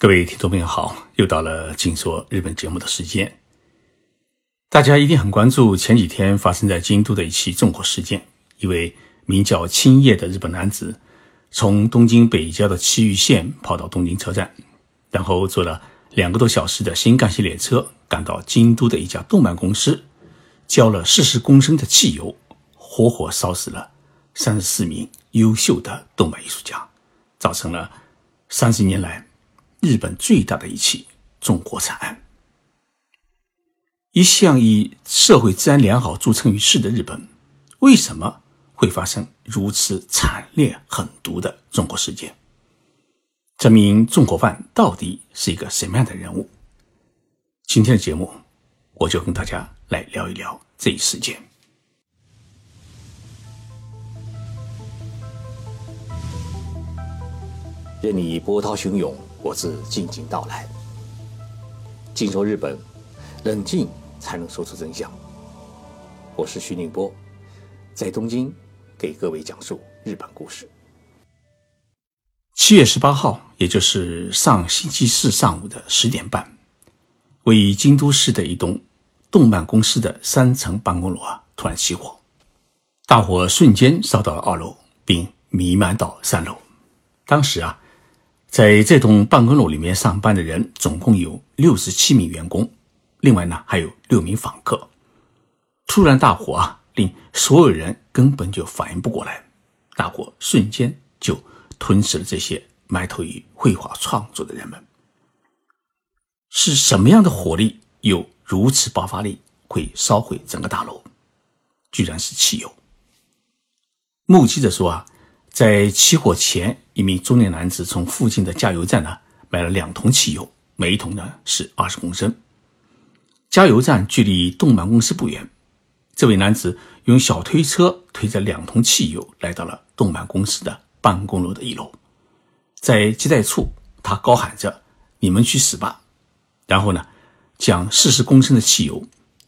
各位听众朋友好，又到了静说日本节目的时间。大家一定很关注前几天发生在京都的一起纵火事件，一位名叫青叶的日本男子从东京北郊的埼玉县跑到东京车站，然后坐了两个多小时的新干线列车赶到京都的一家动漫公司，浇了四十公升的汽油，活活烧死了三十四名优秀的动漫艺术家，造成了三十年来。日本最大的一起纵火惨案，一向以社会治安良好著称于世的日本，为什么会发生如此惨烈狠毒的纵火事件？这名纵火犯到底是一个什么样的人物？今天的节目，我就跟大家来聊一聊这一事件。任你波涛汹涌。我自静静到来。静说日本，冷静才能说出真相。我是徐宁波，在东京给各位讲述日本故事。七月十八号，也就是上星期四上午的十点半，位于京都市的一栋动漫公司的三层办公楼啊，突然起火，大火瞬间烧到了二楼，并弥漫到三楼。当时啊。在这栋办公楼里面上班的人总共有六十七名员工，另外呢还有六名访客。突然大火啊，令所有人根本就反应不过来，大火瞬间就吞噬了这些埋头于绘画创作的人们。是什么样的火力有如此爆发力，会烧毁整个大楼？居然是汽油。目击者说啊。在起火前，一名中年男子从附近的加油站呢买了两桶汽油，每一桶呢是二十公升。加油站距离动漫公司不远，这位男子用小推车推着两桶汽油来到了动漫公司的办公楼的一楼，在接待处，他高喊着：“你们去死吧！”然后呢，将四十公升的汽油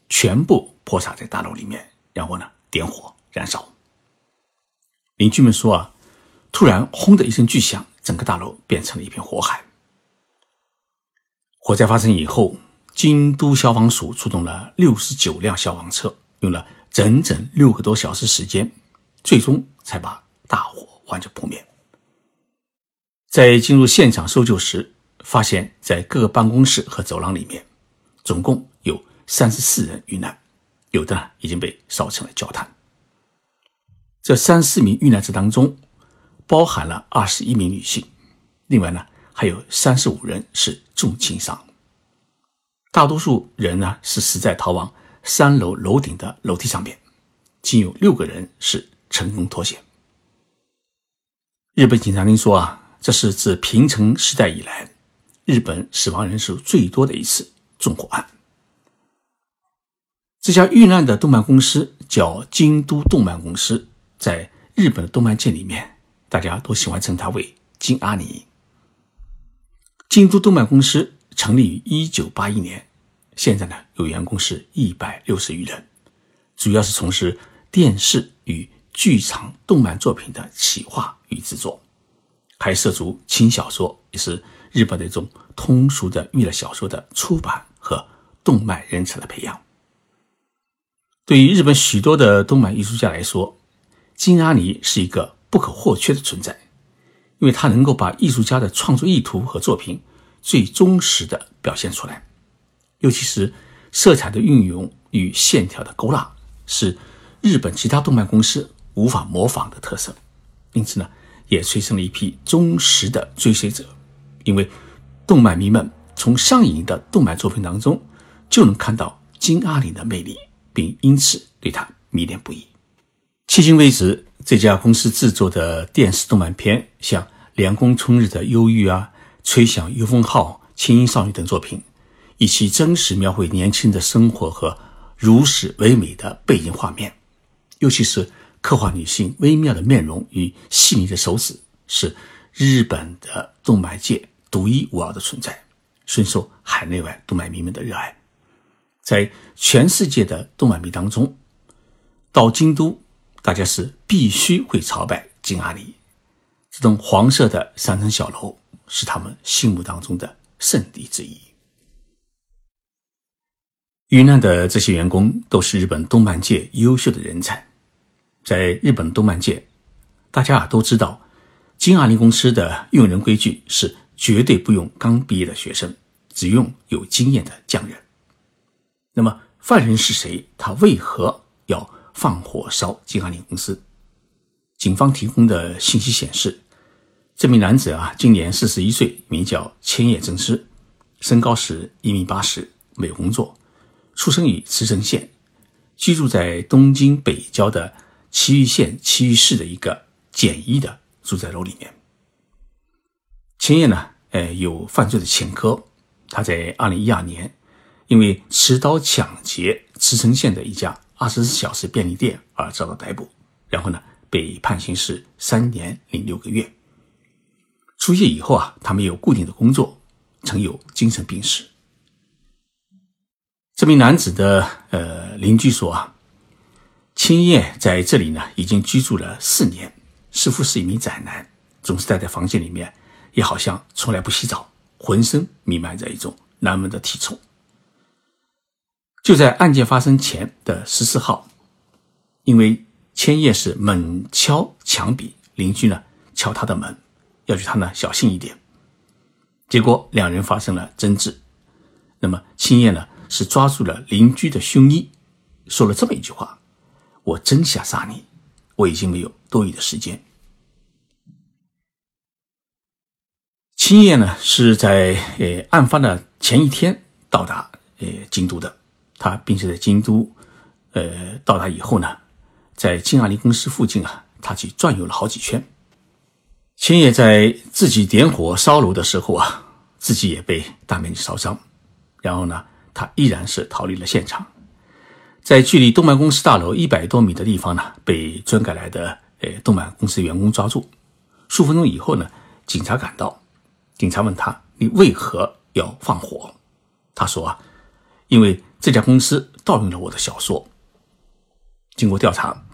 全部泼洒在大楼里面，然后呢点火燃烧。邻居们说啊。突然，轰的一声巨响，整个大楼变成了一片火海。火灾发生以后，京都消防署出动了六十九辆消防车，用了整整六个多小时时间，最终才把大火完全扑灭。在进入现场搜救时，发现，在各个办公室和走廊里面，总共有三十四人遇难，有的已经被烧成了焦炭。这三四名遇难者当中，包含了二十一名女性，另外呢还有三十五人是重轻伤，大多数人呢是死在逃亡三楼楼顶的楼梯上面，仅有六个人是成功脱险。日本警察厅说啊，这是自平成时代以来日本死亡人数最多的一次纵火案。这家遇难的动漫公司叫京都动漫公司，在日本的动漫界里面。大家都喜欢称他为金阿尼。京都动漫公司成立于一九八一年，现在呢有员工是一百六十余人，主要是从事电视与剧场动漫作品的企划与制作，还涉足轻小说，也是日本的一种通俗的娱乐小说的出版和动漫人才的培养。对于日本许多的动漫艺术家来说，金阿尼是一个。不可或缺的存在，因为它能够把艺术家的创作意图和作品最忠实的表现出来，尤其是色彩的运用与线条的勾勒，是日本其他动漫公司无法模仿的特色。因此呢，也催生了一批忠实的追随者，因为动漫迷们从上映的动漫作品当中就能看到金阿里的魅力，并因此对他迷恋不已。迄今为止。这家公司制作的电视动漫片，像《凉宫春日的忧郁》啊，《吹响幽风号》《轻音少女》等作品，以其真实描绘年轻的生活和如实唯美的背景画面，尤其是刻画女性微妙的面容与细腻的手指，是日本的动漫界独一无二的存在，深受海内外动漫迷们的热爱。在全世界的动漫迷当中，到京都。大家是必须会朝拜金阿里，这栋黄色的三层小楼是他们心目当中的圣地之一。遇难的这些员工都是日本动漫界优秀的人才，在日本动漫界，大家啊都知道，金阿里公司的用人规矩是绝对不用刚毕业的学生，只用有经验的匠人。那么犯人是谁？他为何放火烧金阿尼公司？警方提供的信息显示，这名男子啊今年四十一岁，名叫千叶正司，身高是一米八十，没有工作。出生于茨城县，居住在东京北郊的埼玉县埼玉市的一个简易的住宅楼里面。千叶呢，呃，有犯罪的前科。他在二零一二年因为持刀抢劫茨城县的一家二十四小时便利店而遭到逮捕，然后呢，被判刑是三年零六个月。出狱以后啊，他没有固定的工作，曾有精神病史。这名男子的呃邻居说啊，青叶在这里呢已经居住了四年，似乎是一名宅男，总是待在房间里面，也好像从来不洗澡，浑身弥漫着一种难闻的体臭。就在案件发生前的十四号，因为千叶是猛敲墙壁，邻居呢敲他的门，要求他呢小心一点，结果两人发生了争执，那么青叶呢？是抓住了邻居的胸衣，说了这么一句话：“我真想杀你，我已经没有多余的时间。”青叶呢是在呃案发的前一天到达呃京都的，他并且在京都呃到达以后呢，在金阿里公司附近啊，他去转悠了好几圈。千叶在自己点火烧炉的时候啊，自己也被大面积烧伤，然后呢。他依然是逃离了现场，在距离动漫公司大楼一百多米的地方呢，被专赶来的呃动漫公司员工抓住。数分钟以后呢，警察赶到，警察问他：“你为何要放火？”他说：“啊，因为这家公司盗用了我的小说。”经过调查，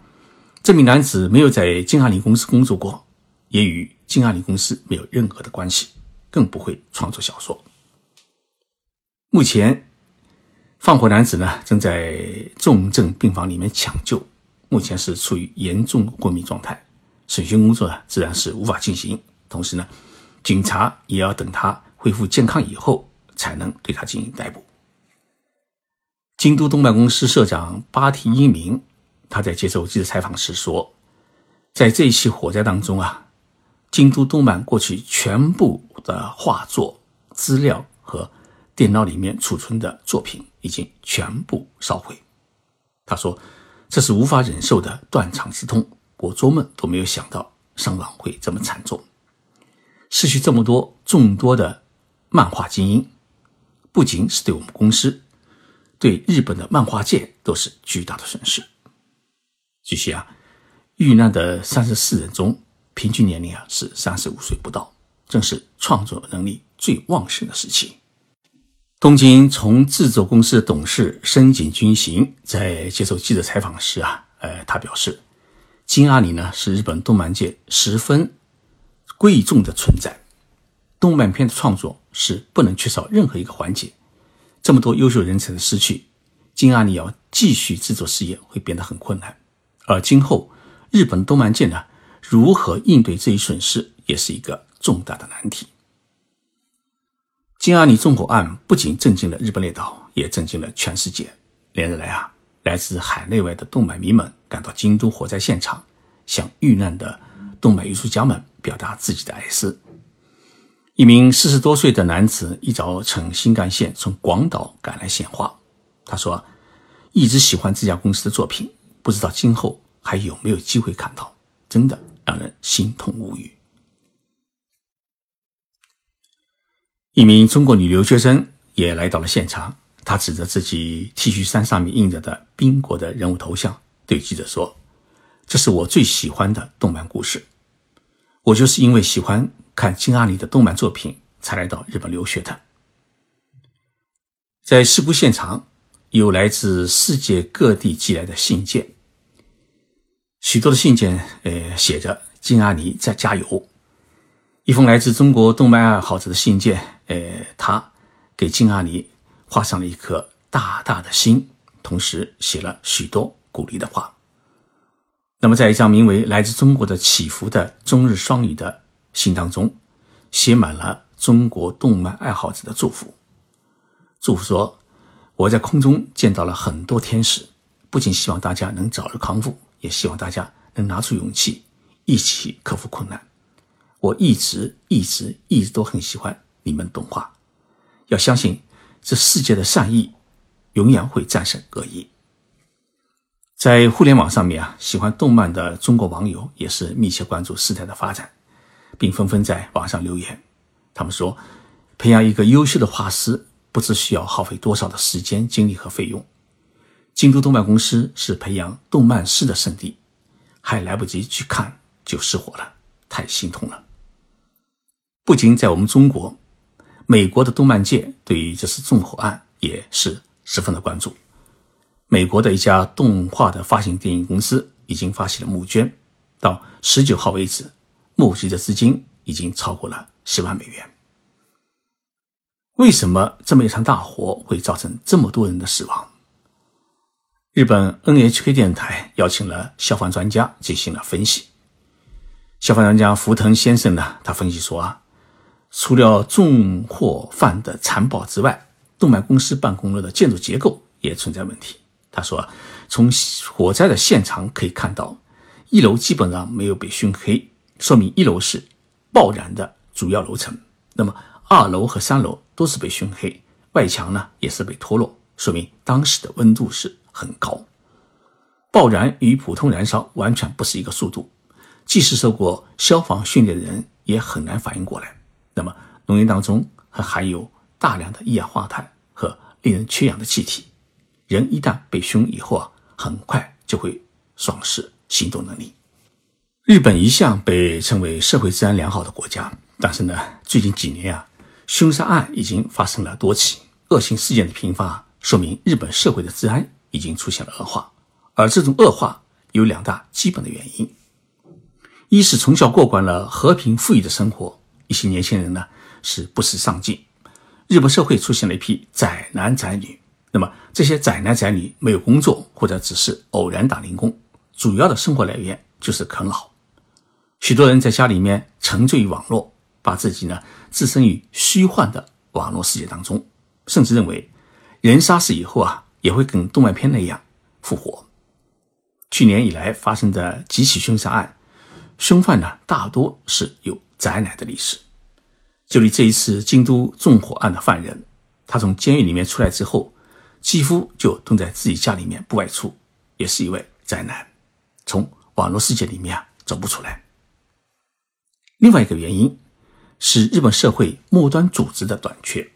这名男子没有在金阿里公司工作过，也与金阿里公司没有任何的关系，更不会创作小说。目前。放火男子呢，正在重症病房里面抢救，目前是处于严重昏迷状态。审讯工作呢，自然是无法进行。同时呢，警察也要等他恢复健康以后，才能对他进行逮捕。京都动漫公司社长八提英明，他在接受记者采访时说，在这一起火灾当中啊，京都动漫过去全部的画作、资料和电脑里面储存的作品。已经全部烧毁。他说：“这是无法忍受的断肠之痛，我做梦都没有想到伤亡会这么惨重。失去这么多众多的漫画精英，不仅是对我们公司，对日本的漫画界都是巨大的损失。”据悉啊，遇难的三十四人中，平均年龄啊是三十五岁不到，正是创作能力最旺盛的时期。东京从制作公司的董事深井君行在接受记者采访时啊，呃，他表示，金阿里呢是日本动漫界十分贵重的存在，动漫片的创作是不能缺少任何一个环节。这么多优秀人才的失去，金阿尼要继续制作事业会变得很困难。而今后日本动漫界呢，如何应对这一损失，也是一个重大的难题。金阿尼纵火案不仅震惊了日本列岛，也震惊了全世界。连日来啊，来自海内外的动漫迷们赶到京都火灾现场，向遇难的动漫艺术家们表达自己的哀思。一名四十多岁的男子一早乘新干线从广岛赶来献花。他说：“一直喜欢这家公司的作品，不知道今后还有没有机会看到，真的让人心痛无语。”一名中国女留学生也来到了现场，她指着自己 T 恤衫上面印着的宾国的人物头像，对记者说：“这是我最喜欢的动漫故事。我就是因为喜欢看金阿尼的动漫作品，才来到日本留学的。”在事故现场，有来自世界各地寄来的信件，许多的信件，呃，写着“金阿尼在加油”。一封来自中国动漫爱好者的信件。呃，他给金阿尼画上了一颗大大的心，同时写了许多鼓励的话。那么，在一张名为《来自中国的祈福》的中日双语的信当中，写满了中国动漫爱好者的祝福。祝福说：“我在空中见到了很多天使，不仅希望大家能早日康复，也希望大家能拿出勇气，一起克服困难。我一直、一直、一直都很喜欢你们动画。要相信，这世界的善意永远会战胜恶意。”在互联网上面啊，喜欢动漫的中国网友也是密切关注事态的发展，并纷纷在网上留言。他们说，培养一个优秀的画师，不知需要耗费多少的时间、精力和费用。京都动漫公司是培养动漫师的圣地，还来不及去看就失火了，太心痛了。不仅在我们中国，美国的动漫界对于这次纵火案也是十分的关注。美国的一家动画的发行电影公司已经发起了募捐，到十九号为止，募集的资金已经超过了十万美元。为什么这么一场大火会造成这么多人的死亡？日本 NHK 电台邀请了消防专家进行了分析。消防专家福藤先生呢，他分析说啊，除了纵火犯的残暴之外，动漫公司办公楼的建筑结构也存在问题。他说：“从火灾的现场可以看到，一楼基本上没有被熏黑，说明一楼是爆燃的主要楼层。那么二楼和三楼都是被熏黑，外墙呢也是被脱落，说明当时的温度是很高。爆燃与普通燃烧完全不是一个速度，即使受过消防训练的人也很难反应过来。那么浓烟当中还含有大量的一氧化碳和令人缺氧的气体。”人一旦被熏以后啊，很快就会丧失行动能力。日本一向被称为社会治安良好的国家，但是呢，最近几年啊，凶杀案已经发生了多起，恶性事件的频发，说明日本社会的治安已经出现了恶化。而这种恶化有两大基本的原因：一是从小过惯了和平富裕的生活，一些年轻人呢是不思上进，日本社会出现了一批宅男宅女。那么这些宅男宅女没有工作，或者只是偶然打零工，主要的生活来源就是啃老。许多人在家里面沉醉于网络，把自己呢置身于虚幻的网络世界当中，甚至认为人杀死以后啊也会跟动漫片那样复活。去年以来发生的几起凶杀案，凶犯呢大多是有宅男的历史。就以这一次京都纵火案的犯人，他从监狱里面出来之后。几乎就蹲在自己家里面不外出，也是一位宅男，从网络世界里面啊走不出来。另外一个原因是日本社会末端组织的短缺。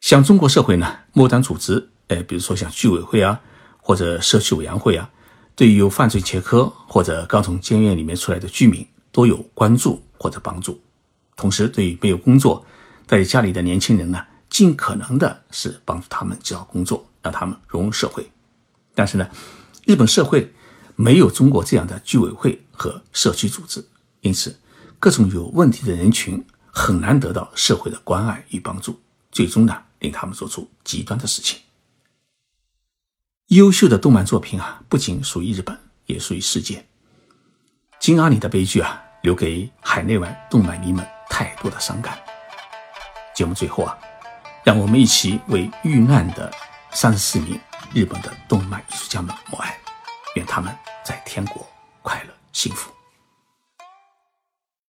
像中国社会呢，末端组织，呃，比如说像居委会啊，或者社区委员会啊，对于有犯罪前科或者刚从监狱里面出来的居民都有关注或者帮助。同时，对于没有工作在家里的年轻人呢。尽可能的是帮助他们找到工作，让他们融入社会。但是呢，日本社会没有中国这样的居委会和社区组织，因此各种有问题的人群很难得到社会的关爱与帮助，最终呢，令他们做出极端的事情。优秀的动漫作品啊，不仅属于日本，也属于世界。金阿里的悲剧啊，留给海内外动漫迷们太多的伤感。节目最后啊。让我们一起为遇难的三十四名日本的动漫艺术家们默哀，愿他们在天国快乐幸福。